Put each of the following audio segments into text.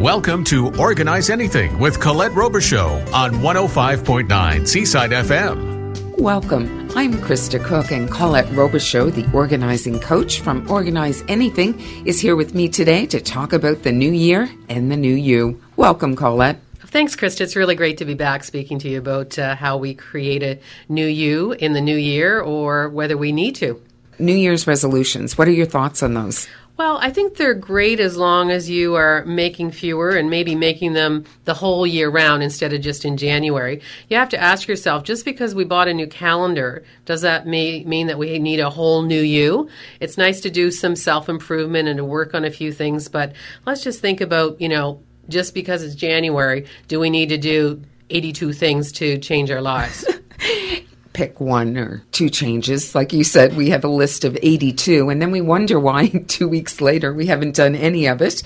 Welcome to Organize Anything with Colette Robichaux on 105.9 Seaside FM. Welcome. I'm Krista Cook and Colette Robichaux, the organizing coach from Organize Anything, is here with me today to talk about the new year and the new you. Welcome, Colette. Thanks, Krista. It's really great to be back speaking to you about uh, how we create a new you in the new year or whether we need to. New Year's resolutions. What are your thoughts on those? Well, I think they're great as long as you are making fewer and maybe making them the whole year round instead of just in January. You have to ask yourself just because we bought a new calendar, does that may, mean that we need a whole new you? It's nice to do some self improvement and to work on a few things, but let's just think about, you know, just because it's January, do we need to do 82 things to change our lives? pick one or two changes. Like you said, we have a list of 82, and then we wonder why two weeks later we haven't done any of it.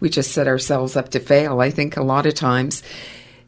We just set ourselves up to fail, I think, a lot of times.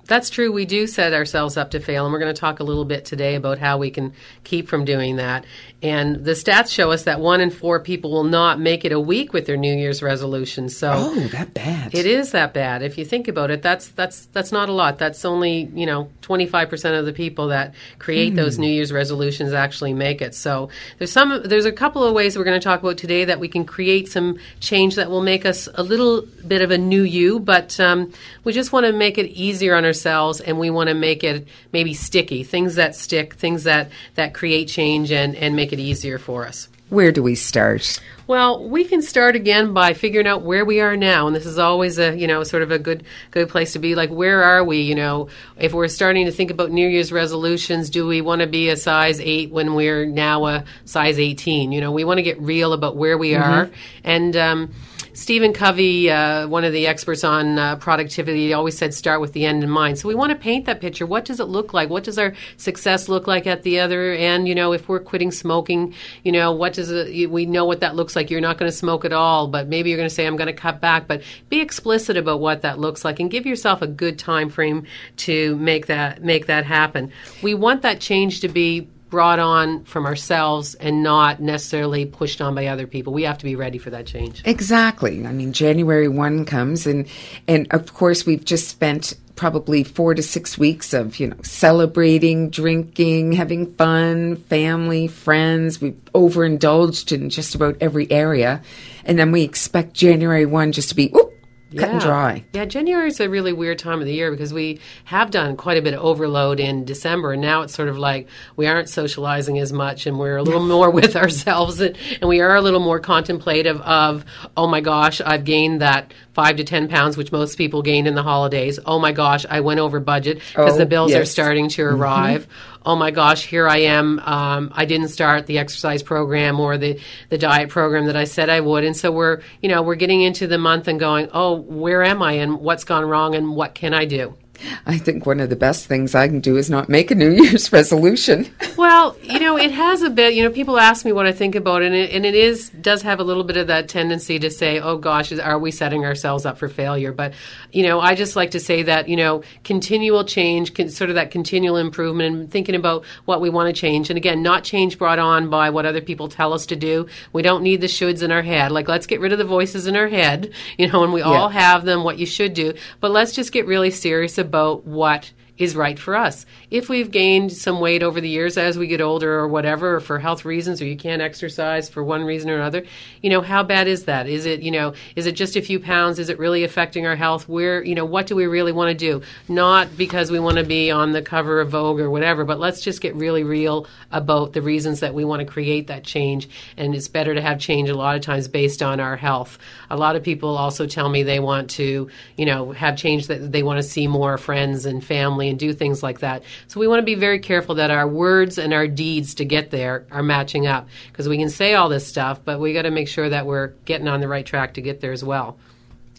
That's true. We do set ourselves up to fail, and we're going to talk a little bit today about how we can keep from doing that. And the stats show us that one in four people will not make it a week with their New Year's resolution. So, oh, that bad. It is that bad. If you think about it, that's that's that's not a lot. That's only you know twenty five percent of the people that create hmm. those New Year's resolutions actually make it. So there's some there's a couple of ways we're going to talk about today that we can create some change that will make us a little bit of a new you, but um, we just want to make it easier on ourselves ourselves and we want to make it maybe sticky, things that stick, things that, that create change and, and make it easier for us. Where do we start? Well, we can start again by figuring out where we are now, and this is always a you know sort of a good good place to be. Like, where are we? You know, if we're starting to think about New Year's resolutions, do we want to be a size eight when we're now a size eighteen? You know, we want to get real about where we mm-hmm. are, and um, Stephen Covey, uh, one of the experts on uh, productivity, always said start with the end in mind. So we want to paint that picture. What does it look like? What does our success look like at the other end? You know, if we're quitting smoking, you know, what does it, we know what that looks like? You're not going to smoke at all, but maybe you're going to say, I'm going to cut back. But be explicit about what that looks like and give yourself a good time frame to make that make that happen. We want that change to be brought on from ourselves and not necessarily pushed on by other people. We have to be ready for that change. Exactly. I mean, January 1 comes and and of course we've just spent probably 4 to 6 weeks of, you know, celebrating, drinking, having fun, family, friends. We've overindulged in just about every area. And then we expect January 1 just to be cut yeah. and dry. Yeah, January is a really weird time of the year because we have done quite a bit of overload in December, and now it's sort of like we aren't socializing as much, and we're a little more with ourselves, and, and, we are a little more contemplative of, oh my gosh, I've gained that five to ten pounds, which most people gained in the holidays. Oh my gosh, I went over budget because oh, the bills yes. are starting to mm-hmm. arrive. Mm-hmm oh my gosh, here I am. Um, I didn't start the exercise program or the, the diet program that I said I would. And so we're, you know, we're getting into the month and going, oh, where am I and what's gone wrong and what can I do? I think one of the best things I can do is not make a New Year's resolution. well, you know, it has a bit. You know, people ask me what I think about it, and it, and it is does have a little bit of that tendency to say, "Oh gosh, are we setting ourselves up for failure?" But you know, I just like to say that you know, continual change, sort of that continual improvement, and thinking about what we want to change. And again, not change brought on by what other people tell us to do. We don't need the shoulds in our head. Like, let's get rid of the voices in our head. You know, and we yeah. all have them. What you should do, but let's just get really serious about what is right for us. If we've gained some weight over the years as we get older or whatever, or for health reasons, or you can't exercise for one reason or another, you know, how bad is that? Is it, you know, is it just a few pounds? Is it really affecting our health? Where, you know, what do we really want to do? Not because we want to be on the cover of Vogue or whatever, but let's just get really real about the reasons that we want to create that change. And it's better to have change a lot of times based on our health. A lot of people also tell me they want to, you know, have change that they want to see more friends and family and do things like that. So we want to be very careful that our words and our deeds to get there are matching up because we can say all this stuff, but we got to make sure that we're getting on the right track to get there as well.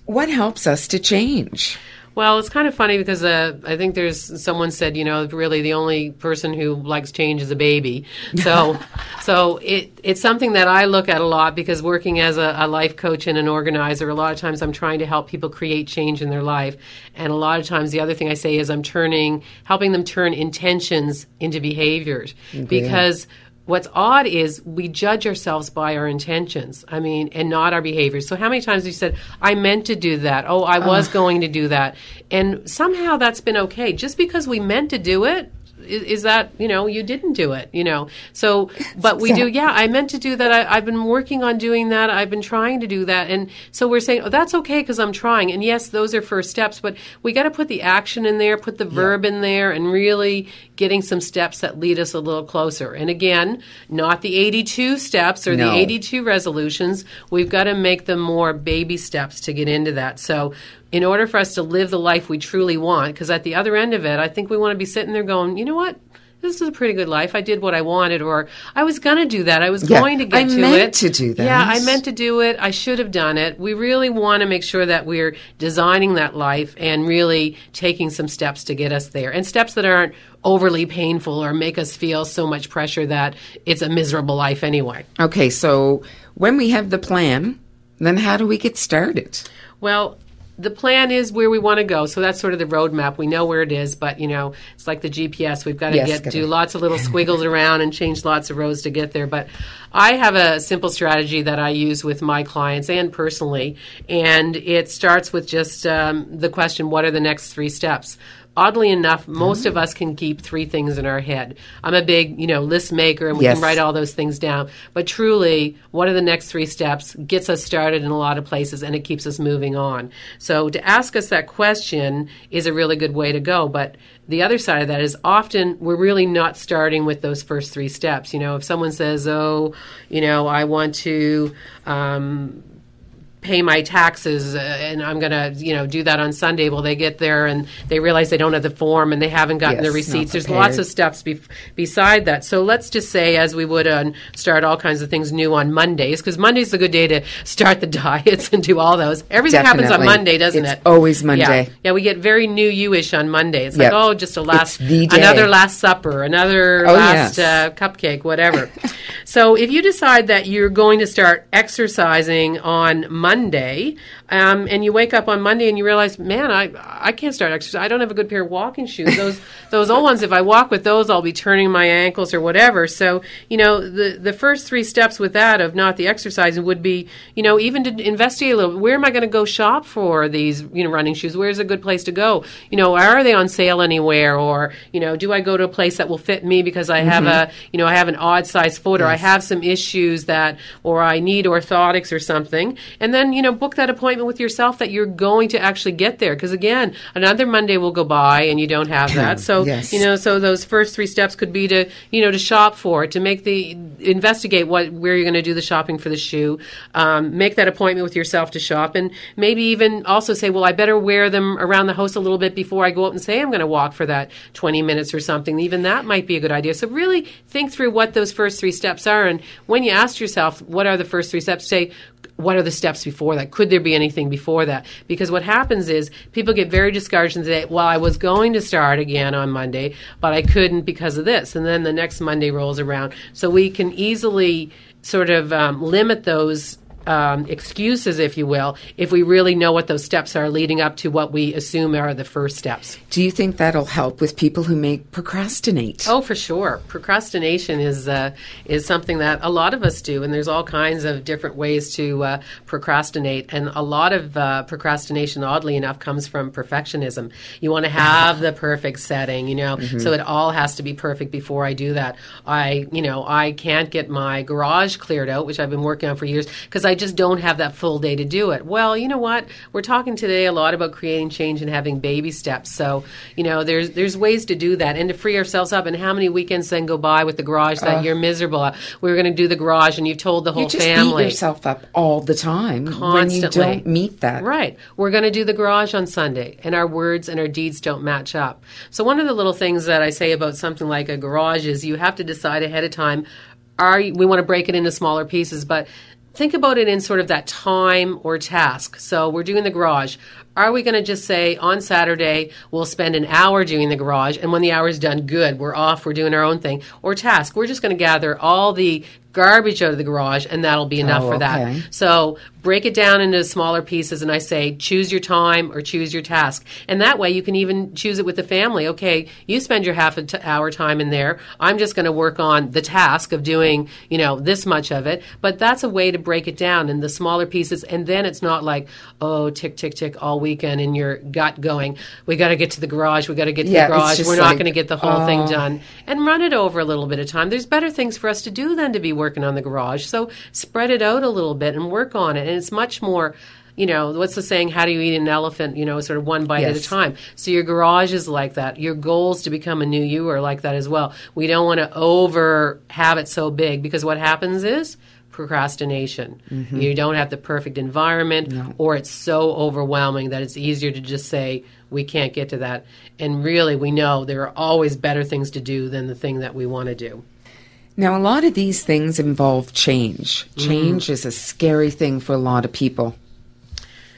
What helps us to change? Well, it's kind of funny because uh, I think there's someone said, you know, really the only person who likes change is a baby. So, so it it's something that I look at a lot because working as a, a, life coach and an organizer, a lot of times I'm trying to help people create change in their life, and a lot of times the other thing I say is I'm turning, helping them turn intentions into behaviors okay. because what's odd is we judge ourselves by our intentions. I mean, and not our behaviors. So how many times have you said, "I meant to do that. Oh, I was going to do that," and somehow that's been okay. Just because we meant to do it is, is that you know you didn't do it you know? So but we do yeah i meant to do that. I, i've been working on doing that. I've been trying to do that. And so we're saying oh that's okay because i'm trying. And yes those are first steps but we got to put the action in there put the verb in there and really getting some steps that lead us a little closer. And again not the 82 steps or No. the 82 resolutions. We've got to make them more baby steps to get into that. So in order for us to live the life we truly want because at the other end of it i think we want to be sitting there going you know what this is a pretty good life. I did what I wanted, or I was going to do that. I was Yeah, going to get I to meant it. to do that. Yeah, I meant to do it. I should have done it. We really want to make sure that we're designing that life and really taking some steps to get us there, and steps that aren't overly painful or make us feel so much pressure that it's a miserable life anyway. Okay, so when we have the plan, then how do we get started? Well, the plan is where we want to go. So that's sort of the roadmap. We know where it is, but you know, it's like the GPS. We've got to Yes, get do lots of little squiggles around and change lots of roads to get there. But I have a simple strategy that I use with my clients and personally, and it starts with just um, the question: What are the next three steps? Oddly enough, most of us can keep three things in our head. I'm a big, you know, list maker, and we Yes. can write all those things down. But truly, what are the next three steps? Gets us started in a lot of places, and it keeps us moving on. So to ask us that question is a really good way to go. But the other side of that is often we're really not starting with those first three steps. You know, if someone says, "Oh, you know, I want to." Um, pay my taxes uh, and I'm going to, you know, do that on Sunday. Well, they get there and they realize they don't have the form and they haven't gotten Yes, the receipts. There's lots of steps be- beside that. So let's just say, as we would on start all kinds of things new on Mondays, because Monday's a good day to start the diets and do all those. Everything happens on Monday, doesn't It's it? always Yeah. Monday. Yeah, we get very new you-ish on Monday. It's Yep. like, oh, just a last, another last supper, another Oh, last yes. uh, cupcake, whatever. so if you decide that you're going to start exercising on Monday, um, and you wake up on Monday and you realize, man, I I can't start exercising. I don't have a good pair of walking shoes. Those those old ones, if I walk with those, I'll be turning my ankles or whatever. So you know, the the first three steps with that of not the exercising would be, you know, even to investigate a little. Where am I going to go shop for these, you know, running shoes? Where's a good place to go? You know, are they on sale anywhere? Or you know, do I go to a place that will fit me because I have a, you know, I have an odd size foot or I have some issues that, or I need orthotics or something, and then you know, book that appointment with yourself that you're going to actually get there. Because again, another Monday will go by and you don't have that. So Yes. you know, so those first three steps could be to you know to shop for it, to make the investigate what where you're going to do the shopping for the shoe, um, make that appointment with yourself to shop, and maybe even also say, well, I better wear them around the house a little bit before I go out and say I'm going to walk for that 20 minutes or something. Even that might be a good idea. So really think through what those first three steps are, and when you ask yourself what are the first three steps, say what are the steps before that? Could there be anything before that? Because what happens is people get very discouraged and say, well, I was going to start again on Monday, but I couldn't because of this. And then the next Monday rolls around. So we can easily sort of um, limit those. Um, excuses, if you will, if we really know what those steps are leading up to what we assume are the first steps. Do you think that'll help with people who may procrastinate? Oh, for sure. Procrastination is uh, is something that a lot of us do, and there's all kinds of different ways to uh, procrastinate. And a lot of uh, procrastination, oddly enough, comes from perfectionism. You want to have the perfect setting, you know, so it all has to be perfect before I do that. I, you know, I can't get my garage cleared out, which I've been working on for years, because I just don't have that full day to do it. Well, you know what? We're talking today a lot about creating change and having baby steps. So, you know, there's there's ways to do that and to free ourselves up. And how many weekends then go by with the garage that you're miserable at? We're going to do the garage, and you've told the whole you just family. beat yourself up all the time when you Constantly. don't meet that. Right. We're going to do the garage on Sunday, and our words and our deeds don't match up. So, one of the little things that I say about something like a garage is you have to decide ahead of time are you, we want to break it into smaller pieces, but think about it in sort of that time or task. So, we're doing the garage. Are we going to just say on Saturday we'll spend an hour doing the garage, and when the hour's done, good, we're off, we're doing our own thing? Or task, we're just going to gather all the garbage out of the garage, and that'll be enough Oh, for that. okay. So break it down into smaller pieces, and I say choose your time or choose your task, and that way you can even choose it with the family. Okay, you spend your half an hour time in there. I'm just going to work on the task of doing you know this much of it, but that's a way to break it down in the smaller pieces, and then it's not like oh tick tick tick all weekend in your gut going. We got to get to the garage. We got to get to Yeah, the garage. We're not like, going to get the whole thing oh. done and run it over a little bit of time. There's better things for us to do than to be working on the garage. So spread it out a little bit and work on it. And it's much more, you know, what's the saying? How do you eat an elephant? You know, sort of one bite at a time. So your garage is like that. Your goals to become a new you are like that as well. We don't want to over have it so big because what happens is procrastination. You don't have the perfect environment, or it's so overwhelming that it's easier to just say, we can't get to that. And really, we know there are always better things to do than the thing that we want to do. Now, a lot of these things involve change. Mm-hmm. Change is a scary thing for a lot of people.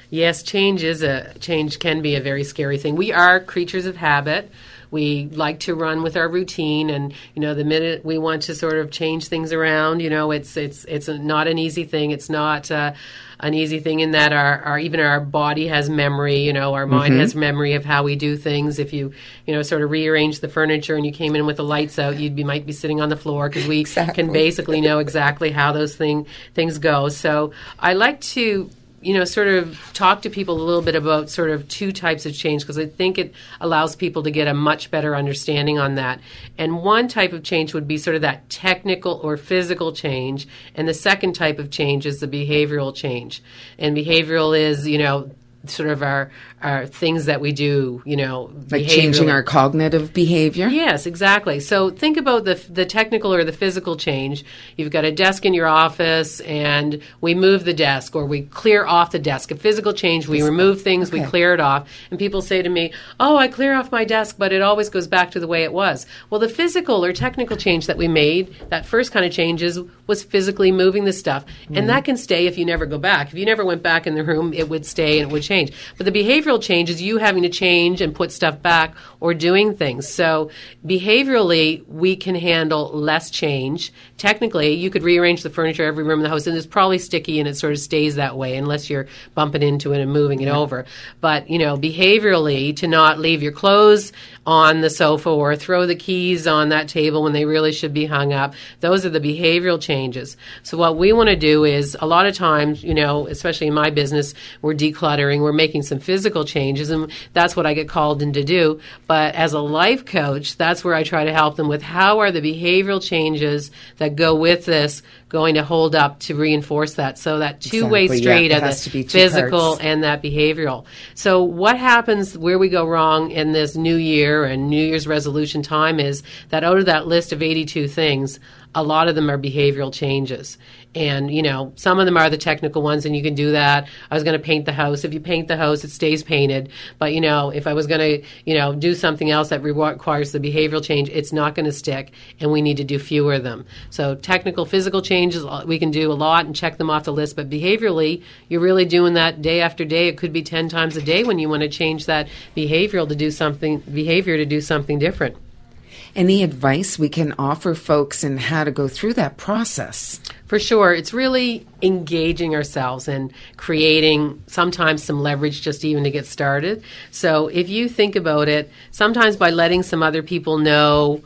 Yes, change is a change can be a very scary thing. We are creatures of habit. We like to run with our routine, and you know, the minute we want to sort of change things around, you know, it's it's it's not an easy thing. It's not uh, an easy thing in that our, our even our body has memory. You know, our mind has memory of how we do things. If you you know sort of rearrange the furniture and you came in with the lights out, you'd be might be sitting on the floor because we Exactly. can basically know exactly how those thing things go. So I like to you know, sort of talk to people a little bit about sort of two types of change because I think it allows people to get a much better understanding on that. And one type of change would be sort of that technical or physical change, and the second type of change is the behavioral change. And behavioral is, you know, sort of our our things that we do, you know, Like changing our cognitive behavior. Yes, exactly. So think about the the technical or the physical change. You've got a desk in your office, and we move the desk, or we clear off the desk. A physical change, we remove things, we clear it off. And people say to me, "Oh, I clear off my desk, but it always goes back to the way it was." Well, the physical or technical change that we made, that first kind of changes, was physically moving the stuff, and mm. that can stay if you never go back. If you never went back in the room, it would stay and it would change. But the behavioral change is you having to change and put stuff back or doing things. So behaviorally, we can handle less change. Technically, you could rearrange the furniture every room in the house, and it's probably sticky and it sort of stays that way unless you're bumping into it and moving it over. But you know, behaviorally, to not leave your clothes on the sofa or throw the keys on that table when they really should be hung up. Those are the behavioral changes. So what we want to do is a lot of times, you know, especially in my business, we're decluttering, we're making some physical changes and that's what I get called in to do. But as a life coach, that's where I try to help them with how are the behavioral changes that go with this going to hold up to reinforce that. So that two-way Exactly, street it of has to be the physical parts. and that behavioral. So what happens where we go wrong in this new year and New Year's resolution time is that out of that list of 82 things, a lot of them are behavioral changes. And, you know, some of them are the technical ones and you can do that. I was going to paint the house. If you paint the house, it stays painted. But, you know, if I was going to, you know, do something else that requires the behavioral change, it's not going to stick and we need to do fewer of them. So technical, physical changes, we can do a lot and check them off the list. But behaviorally, you're really doing that day after day. It could be 10 times a day when you want to change that behavioral to do something, behavior to do something different. Any advice we can offer folks in how to go through that process? For sure. It's really engaging ourselves and creating sometimes some leverage just even to get started. So if you think about it, sometimes by letting some other people know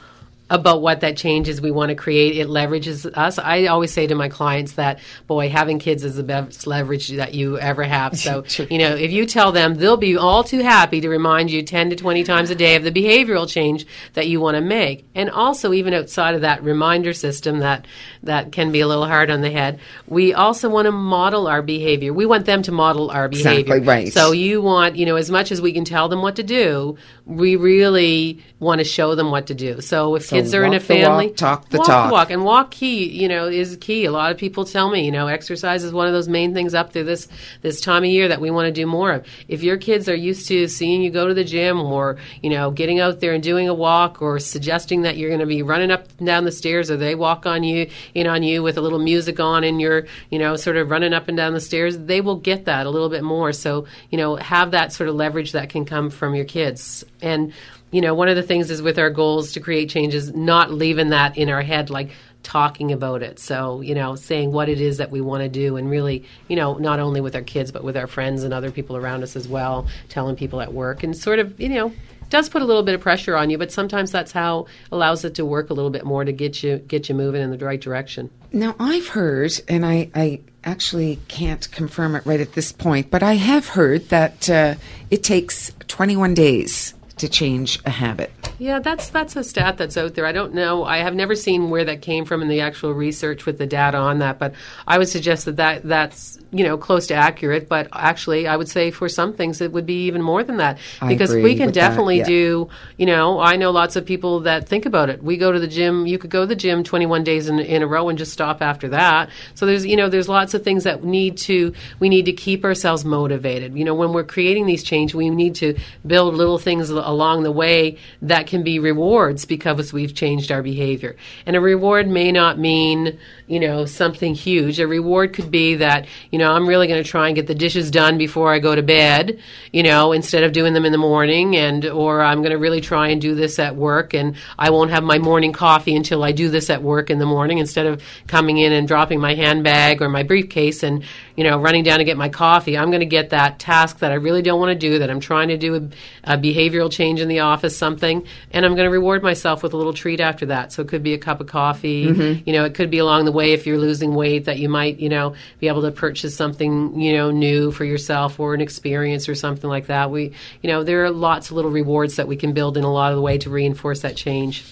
about what that change is we want to create, it leverages us. I always say to my clients that, boy, having kids is the best leverage that you ever have. So, you know, if you tell them, they'll be all too happy to remind you 10 to 20 times a day of the behavioral change that you want to make. And also, even outside of that reminder system that, that can be a little hard on the head, we also want to model our behavior. We want them to model our behavior. Exactly right. So you want, you know, as much as we can tell them what to do, we really want to show them what to do. So if So kids are in a the walk, family, talk the walk talk. walk, and walk key, you know, is key. A lot of people tell me, you know, exercise is one of those main things up through this this time of year that we want to do more of. If your kids are used to seeing you go to the gym or, you know, getting out there and doing a walk or suggesting that you're going to be running up and down the stairs or they walk on you in on you with a little music on and you're, you know, sort of running up and down the stairs, they will get that a little bit more. So, you know, have that sort of leverage that can come from your kids. And you know, one of the things is with our goals to create changes, not leaving that in our head like, talking about it. So, you know, saying what it is that we want to do and really, you know, not only with our kids, but with our friends and other people around us as well, telling people at work and sort of, you know, does put a little bit of pressure on you, but sometimes that's how allows it to work a little bit more to get you get you moving in the right direction. Now I've heard, and I, I actually can't confirm it right at this point, but I have heard that uh, it takes 21 days to change a habit. Yeah, that's that's a stat that's out there. I don't know. I have never seen where that came from in the actual research with the data on that, but I would suggest that, that that's you know close to accurate. But actually, I would say for some things it would be even more than that because we can definitely that, yeah. do. You know, I know lots of people that think about it. We go to the gym. You could go to the gym 21 days in, in a row and just stop after that. So there's you know there's lots of things that need to we need to keep ourselves motivated. You know, when we're creating these change, we need to build little things along the way that can be rewards because we've changed our behavior. And a reward may not mean, you know, something huge. A reward could be that, you know, I'm really going to try and get the dishes done before I go to bed, you know, instead of doing them in the morning and or I'm going to really try and do this at work and I won't have my morning coffee until I do this at work in the morning instead of coming in and dropping my handbag or my briefcase and, you know, running down to get my coffee. I'm going to get that task that I really don't want to do that I'm trying to do a, a behavioral change in the office something and I'm going to reward myself with a little treat after that. So it could be a cup of coffee. Mm-hmm. You know, it could be along the way if you're losing weight that you might, you know, be able to purchase something, you know, new for yourself or an experience or something like that. We, you know, there are lots of little rewards that we can build in a lot of the way to reinforce that change.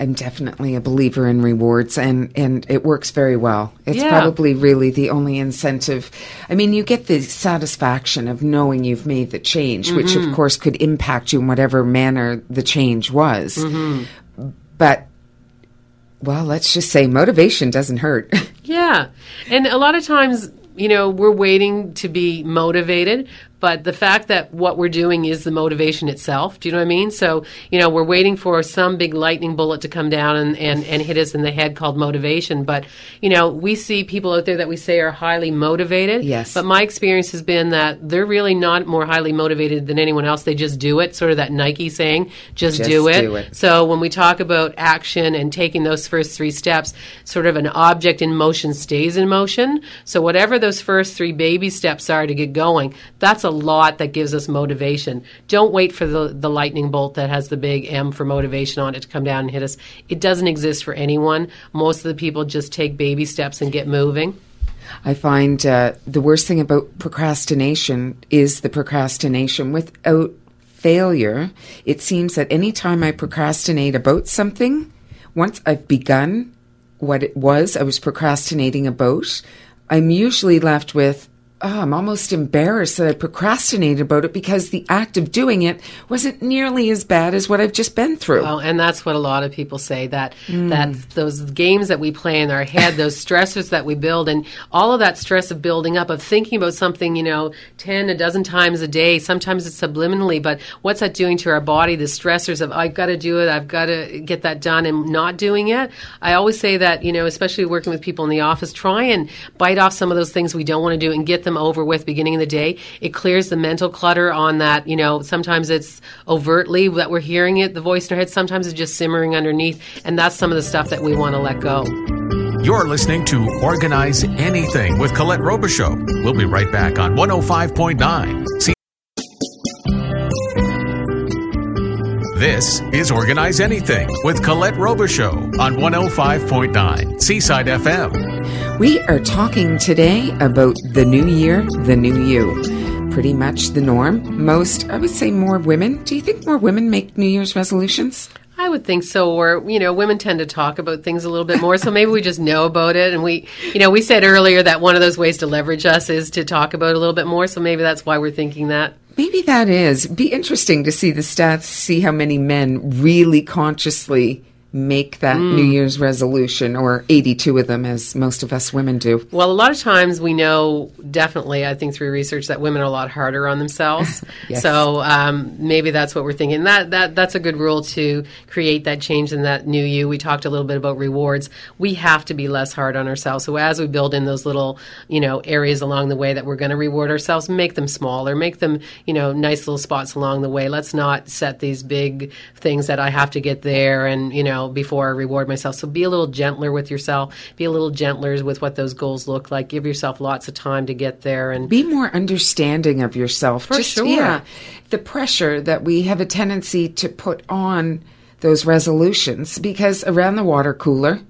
I'm definitely a believer in rewards and, and it works very well. It's yeah. probably really the only incentive. I mean, you get the satisfaction of knowing you've made the change, mm-hmm. which of mm-hmm. course could impact you in whatever manner the change was. Mm-hmm. But, well, let's just say motivation doesn't hurt. yeah. And a lot of times, you know, we're waiting to be motivated, but the fact that what we're doing is the motivation itself. Do you know what I mean? So, you know, we're waiting for some big lightning bullet to come down and, and, and hit us in the head called motivation. But, you know, we see people out there that we say are highly motivated. Yes. But my experience has been that they're really not more highly motivated than anyone else. They just do it, sort of that Nike saying, just, just do, it. do it. So when we talk about action and taking those first three steps, sort of an object in motion stays in motion. So whatever those first three baby steps are to get going, that's a lot that gives us motivation. Don't wait for the, the lightning bolt that has the big M for motivation on it to come down and hit us. It doesn't exist for anyone. Most of the people just take baby steps and get moving. I find uh, the worst thing about procrastination is the procrastination without failure. It seems that any time I procrastinate about something, once I've begun what it was I was procrastinating about, I'm usually left with, oh, I'm almost embarrassed that I procrastinated about it because the act of doing it wasn't nearly as bad as what I've just been through. Well, and that's what a lot of people say that mm. that those games that we play in our head, those stressors that we build, and all of that stress of building up, of thinking about something, you know, ten, a dozen times a day. Sometimes it's subliminally, but what's that doing to our body? The stressors of I've got to do it, I've got to get that done, and not doing it. I always say that, you know, especially working with people in the office, try and bite off some of those things we don't want to do and get them over with beginning of the day. It clears the mental clutter on that, you know, sometimes it's overtly that we're hearing it, the voice in our head, sometimes it's just simmering underneath, and that's some of the stuff that we want to let go. You're listening to Organize Anything with Colette Robichaux. We'll be right back on 105.9. See- this is Organize Anything with Colette Robichaux on 105.9 Seaside FM. We are talking today about the new year, the new you. Pretty much the norm. Most, I would say more women. Do you think more women make New Year's resolutions? I would think so. Or, you know, women tend to talk about things a little bit more. So maybe we just know about it. And we, you know, we said earlier that one of those ways to leverage us is to talk about it a little bit more. So maybe that's why we're thinking that. Maybe that is. Be interesting to see the stats, see how many men really consciously make that mm. New Year's resolution, or 82 of them, as most of us women do? Well, a lot of times we know definitely, I think through research, that women are a lot harder on themselves. yes. So um, maybe that's what we're thinking. That that that's a good rule to create that change in that new you. We talked a little bit about rewards. We have to be less hard on ourselves. So as we build in those little, you know, areas along the way that we're going to reward ourselves, make them smaller, make them, you know, nice little spots along the way. Let's not set these big things that I have to get there and, you know, know, before I reward myself. So be a little gentler with yourself. Be a little gentler with what those goals look like. Give yourself lots of time to get there and be more understanding of yourself. For Just, sure. Yeah, the pressure that we have a tendency to put on those resolutions because around the water cooler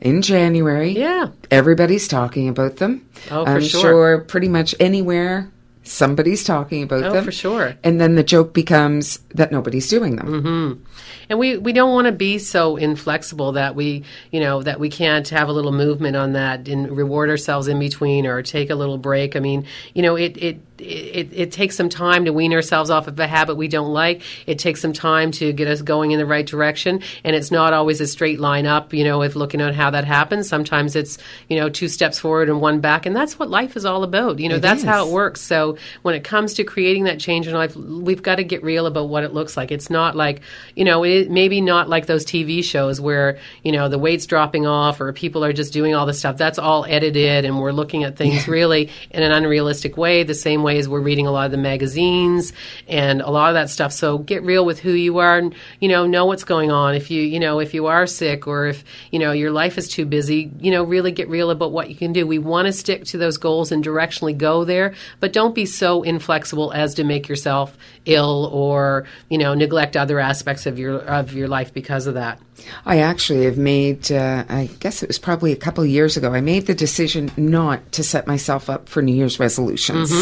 in January, Yeah. everybody's talking about them. Oh, for I'm sure. pretty much anywhere somebody's talking about Oh, them. for sure. And then the joke becomes that nobody's doing them. Mm-hmm. and we we don't want to be so inflexible that we you know that we can't have a little movement on that and reward ourselves in between or take a little break i mean you know it it it, it takes some time to wean ourselves off of a habit we don't like. It takes some time to get us going in the right direction, and it's not always a straight line up. You know, if looking at how that happens, sometimes it's you know two steps forward and one back, and that's what life is all about. You know, It that's how it works. So when it comes to creating that change in life, we've got to get real about what it looks like. It's not like you know, it maybe not like those TV shows where you know the weight's dropping off or people are just doing all this stuff. That's all edited, and we're looking at things really in an unrealistic way. The same way as we're reading a lot of the magazines and a lot of that stuff. So get real with who you are, and you know, know what's going on. If you you know if you are sick or if you know your life is too busy, you know, really get real about what you can do. We want to stick to those goals and directionally go there, but don't be so inflexible as to make yourself ill or you know neglect other aspects of your of your life because of that. I actually have made, uh, I guess it was probably a couple of years ago, I made the decision not to set myself up for New Year's resolutions.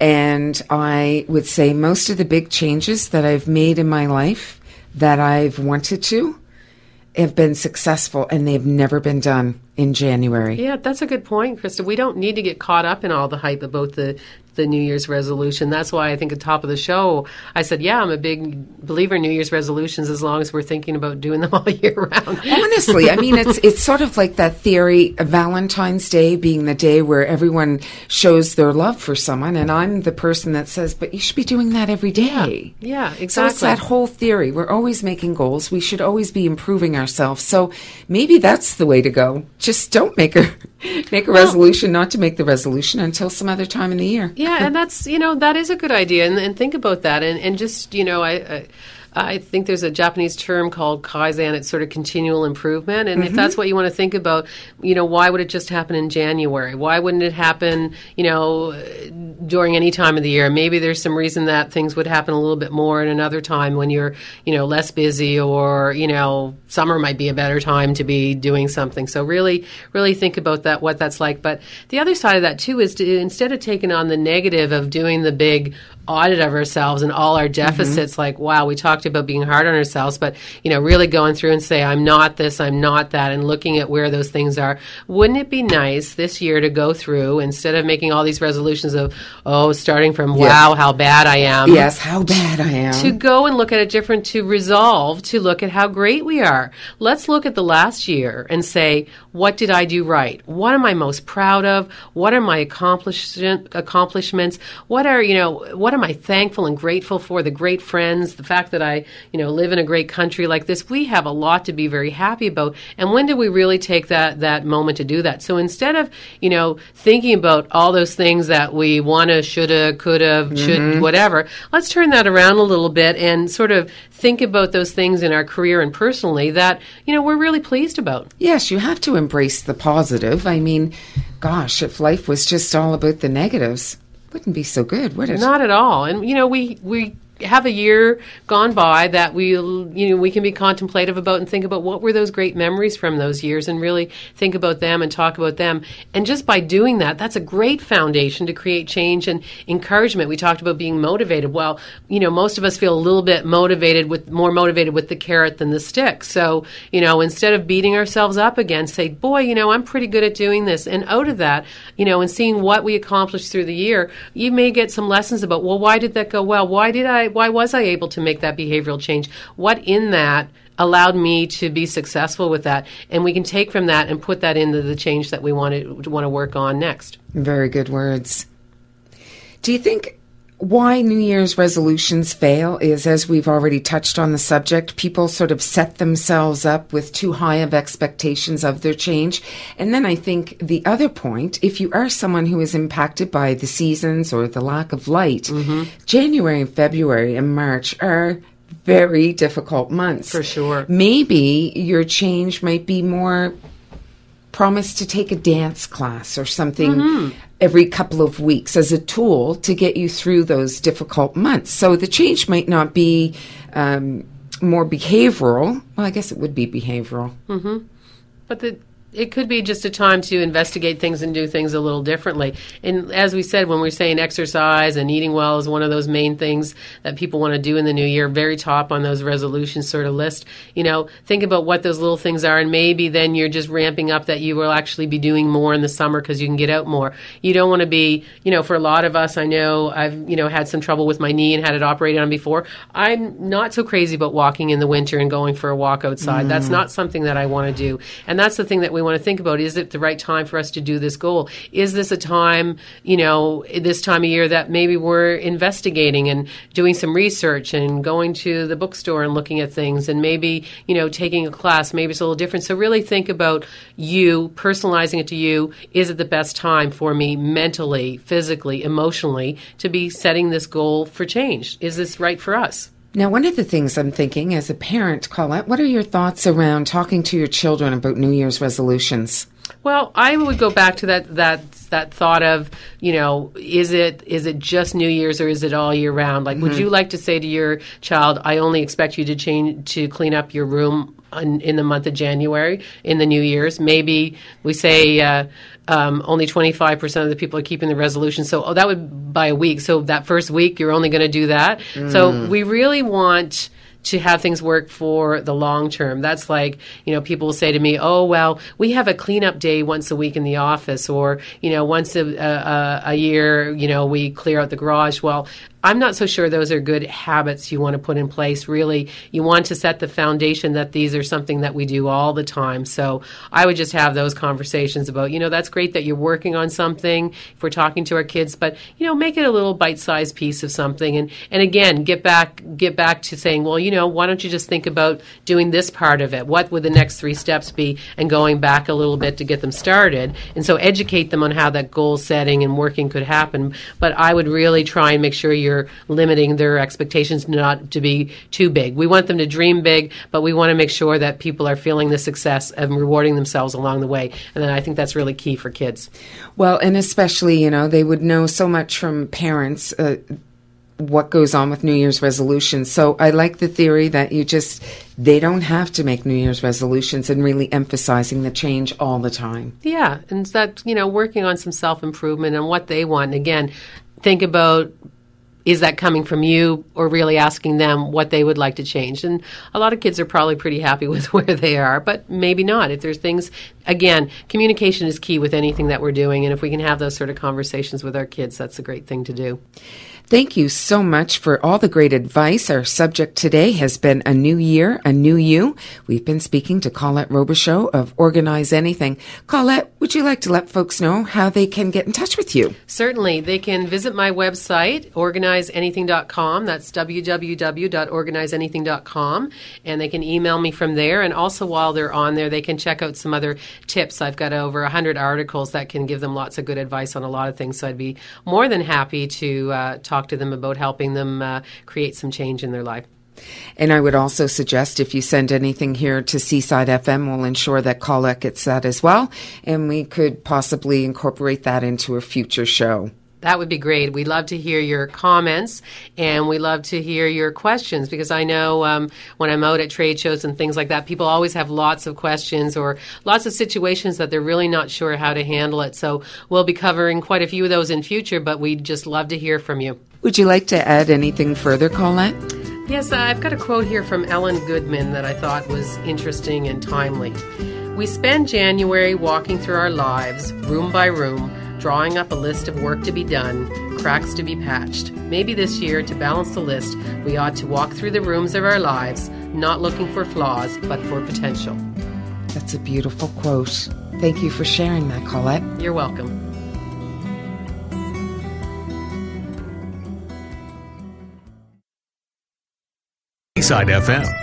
And I would say most of the big changes that I've made in my life that I've wanted to have been successful and they've never been done in January. Yeah, that's a good point, Krista. We don't need to get caught up in all the hype about the the New Year's resolution. That's why I think at the top of the show I said, yeah, I'm a big believer in New Year's resolutions as long as we're thinking about doing them all year round. Honestly, I mean, it's it's sort of like that theory of Valentine's Day being the day where everyone shows their love for someone, and I'm the person that says, "But you should be doing that every day." Yeah, exactly. So it's that whole theory. We're always making goals. We should always be improving ourselves. So maybe that's the way to go. Just don't make a make a resolution not to make the resolution until some other time in the year. yeah, and that's you know that is a good idea, and, and think about that, and and just you know I. I I think there's a Japanese term called kaizen. It's sort of continual improvement, and if that's mm-hmm. what you want to think about, you know, why would it just happen in January? Why wouldn't it happen, you know, during any time of the year? Maybe there's some reason that things would happen a little bit more in another time when you're, you know, less busy, or you know, summer might be a better time to be doing something. So really, really think about that, what that's like. But the other side of that too is to instead of taking on the negative of doing the big audit of ourselves and all our mm-hmm. deficits like wow we talked about being hard on ourselves but you know really going through and say i'm not this i'm not that and looking at where those things are. Wouldn't it be nice this year to go through instead of making all these resolutions of oh starting from wow how bad i am Yes, how bad I am. to go and look at it different to resolve to look at how great we are. Let's look at the last year and say what did i do right? What am i most proud of? What are my accomplishment, accomplishments? What are you know what am i thankful and grateful for? The great friends the fact that i you know live in a great country like this we have a lot to be very happy about. And when do we really take that that moment to do that? So instead of you know thinking about all those things that we wanna shoulda coulda should mm-hmm. whatever let's turn that around a little bit and sort of think about those things in our career and personally that you know we're really pleased about. Yes, you have to embrace the positive. I mean, gosh, if life was just all about the negatives, wouldn't be so good, would it? Not at all. And you know, we we have a year gone by that we you know we can be contemplative about and think about what were those great memories from those years and really think about them and talk about them. And just by doing that, that's a great foundation to create change and encouragement. We talked about being motivated. Well, you know, most of us feel a little bit motivated with more motivated with the carrot than the stick. So, you know, instead of beating ourselves up again, say, boy, you know, I'm pretty good at doing this. And out of that, you know, and seeing what we accomplished through the year, you may get some lessons about, well, why did that go well? Why did I, why was I able to make that behavioral change? What in that allowed me to be successful with that? And we can take from that and put that into the change that we want to, want to work on next. Very good words. Do you think why New Year's resolutions fail is, as we've already touched on the subject, people sort of set themselves up with too high of expectations of their change. And then I think the other point, if you are someone who is impacted by the seasons or the lack of light, mm-hmm. January and February and March are very difficult months. For sure. Maybe your change might be more promise to take a dance class or something Mm-hmm. every couple of weeks as a tool to get you through those difficult months. So the change might not be um, more behavioral. Well, I guess it would be behavioral. But the, it could be just a time to investigate things and do things a little differently. And as we said, when we're saying exercise and eating well is one of those main things that people want to do in the new year, very top on those resolutions sort of list. You know, think about what those little things are, and maybe then you're just ramping up that you will actually be doing more in the summer because you can get out more. You don't want to be, you know, for a lot of us, I know I've, you know, had some trouble with my knee and had it operated on before. I'm not so crazy about walking in the winter and going for a walk outside. Mm. That's not something that I want to do. And that's the thing that we want to think about. Is it the right time for us to do this goal? Is this a time, you know, this time of year that maybe we're investigating and doing some research and going to the bookstore and looking at things and maybe, you know, taking a class, maybe it's a little different. So really think about you, personalizing it to you. Is it the best time for me mentally, physically, emotionally to be setting this goal for change? Is this right for us? Now, one of the things I'm thinking as a parent, Colette, what are your thoughts around talking to your children about New Year's resolutions? Well, I would go back to that that that thought of you know is it is it just New Year's or is it all year round? Like, would mm-hmm. you like to say to your child, "I only expect you to change to clean up your room in, in the month of January in the New Year's"? Maybe we say. Uh, um, only 25% of the people are keeping the resolution. So, oh, that would by a week. So, that first week, you're only going to do that. So, we really want to have things work for the long term. That's like, you know, people will say to me, oh, well, we have a cleanup day once a week in the office, or, you know, once a, a, a year, you know, we clear out the garage. Well, I'm not so sure those are good habits you want to put in place. Really, you want to set the foundation that these are something that we do all the time. So I would just have those conversations about, you know, that's great that you're working on something if we're talking to our kids, but you know, make it a little bite-sized piece of something. And and again, get back get back to saying, well, you know, why don't you just think about doing this part of it? What would the next three steps be? And going back a little bit to get them started. And so educate them on how that goal setting and working could happen. But I would really try and make sure you're limiting their expectations not to be too big. We want them to dream big, but we want to make sure that people are feeling the success and rewarding themselves along the way. And then I think that's really key for kids. Well, and especially, you know, they would know so much from parents. Uh, what goes on with New Year's resolutions. So I like the theory that you just, they don't have to make New Year's resolutions and really emphasizing the change all the time. Yeah, and that you know working on some self improvement and what they want. And again, think about is that coming from you or really asking them what they would like to change? And a lot of kids are probably pretty happy with where they are, but maybe not. If there's things, again, communication is key with anything that we're doing. And if we can have those sort of conversations with our kids, that's a great thing to do. Thank you so much for all the great advice. Our subject today has been a new year, a new you. We've been speaking to Colette Robichaux of Organize Anything. Colette, would you like to let folks know how they can get in touch with you? Certainly. They can visit my website, organizeanything.com. That's www.organizeanything.com. And they can email me from there. And also, while they're on there, they can check out some other tips. I've got over 100 articles that can give them lots of good advice on a lot of things. So I'd be more than happy to uh, talk to them about helping them uh, create some change in their life. And I would also suggest if you send anything here to Seaside FM, we'll ensure that Colette gets that as well. And we could possibly incorporate that into a future show. That would be great. We love to hear your comments and we love to hear your questions because I know um, when I'm out at trade shows and things like that, people always have lots of questions or lots of situations that they're really not sure how to handle it. So we'll be covering quite a few of those in future, but we'd just love to hear from you. Would you like to add anything further, Colette? Yes, I've got a quote here from Ellen Goodman that I thought was interesting and timely. We spend January walking through our lives, room by room, drawing up a list of work to be done, cracks to be patched. Maybe this year, to balance the list, we ought to walk through the rooms of our lives, not looking for flaws, but for potential. That's a beautiful quote. Thank you for sharing that, Colette. You're welcome. Seaside FM.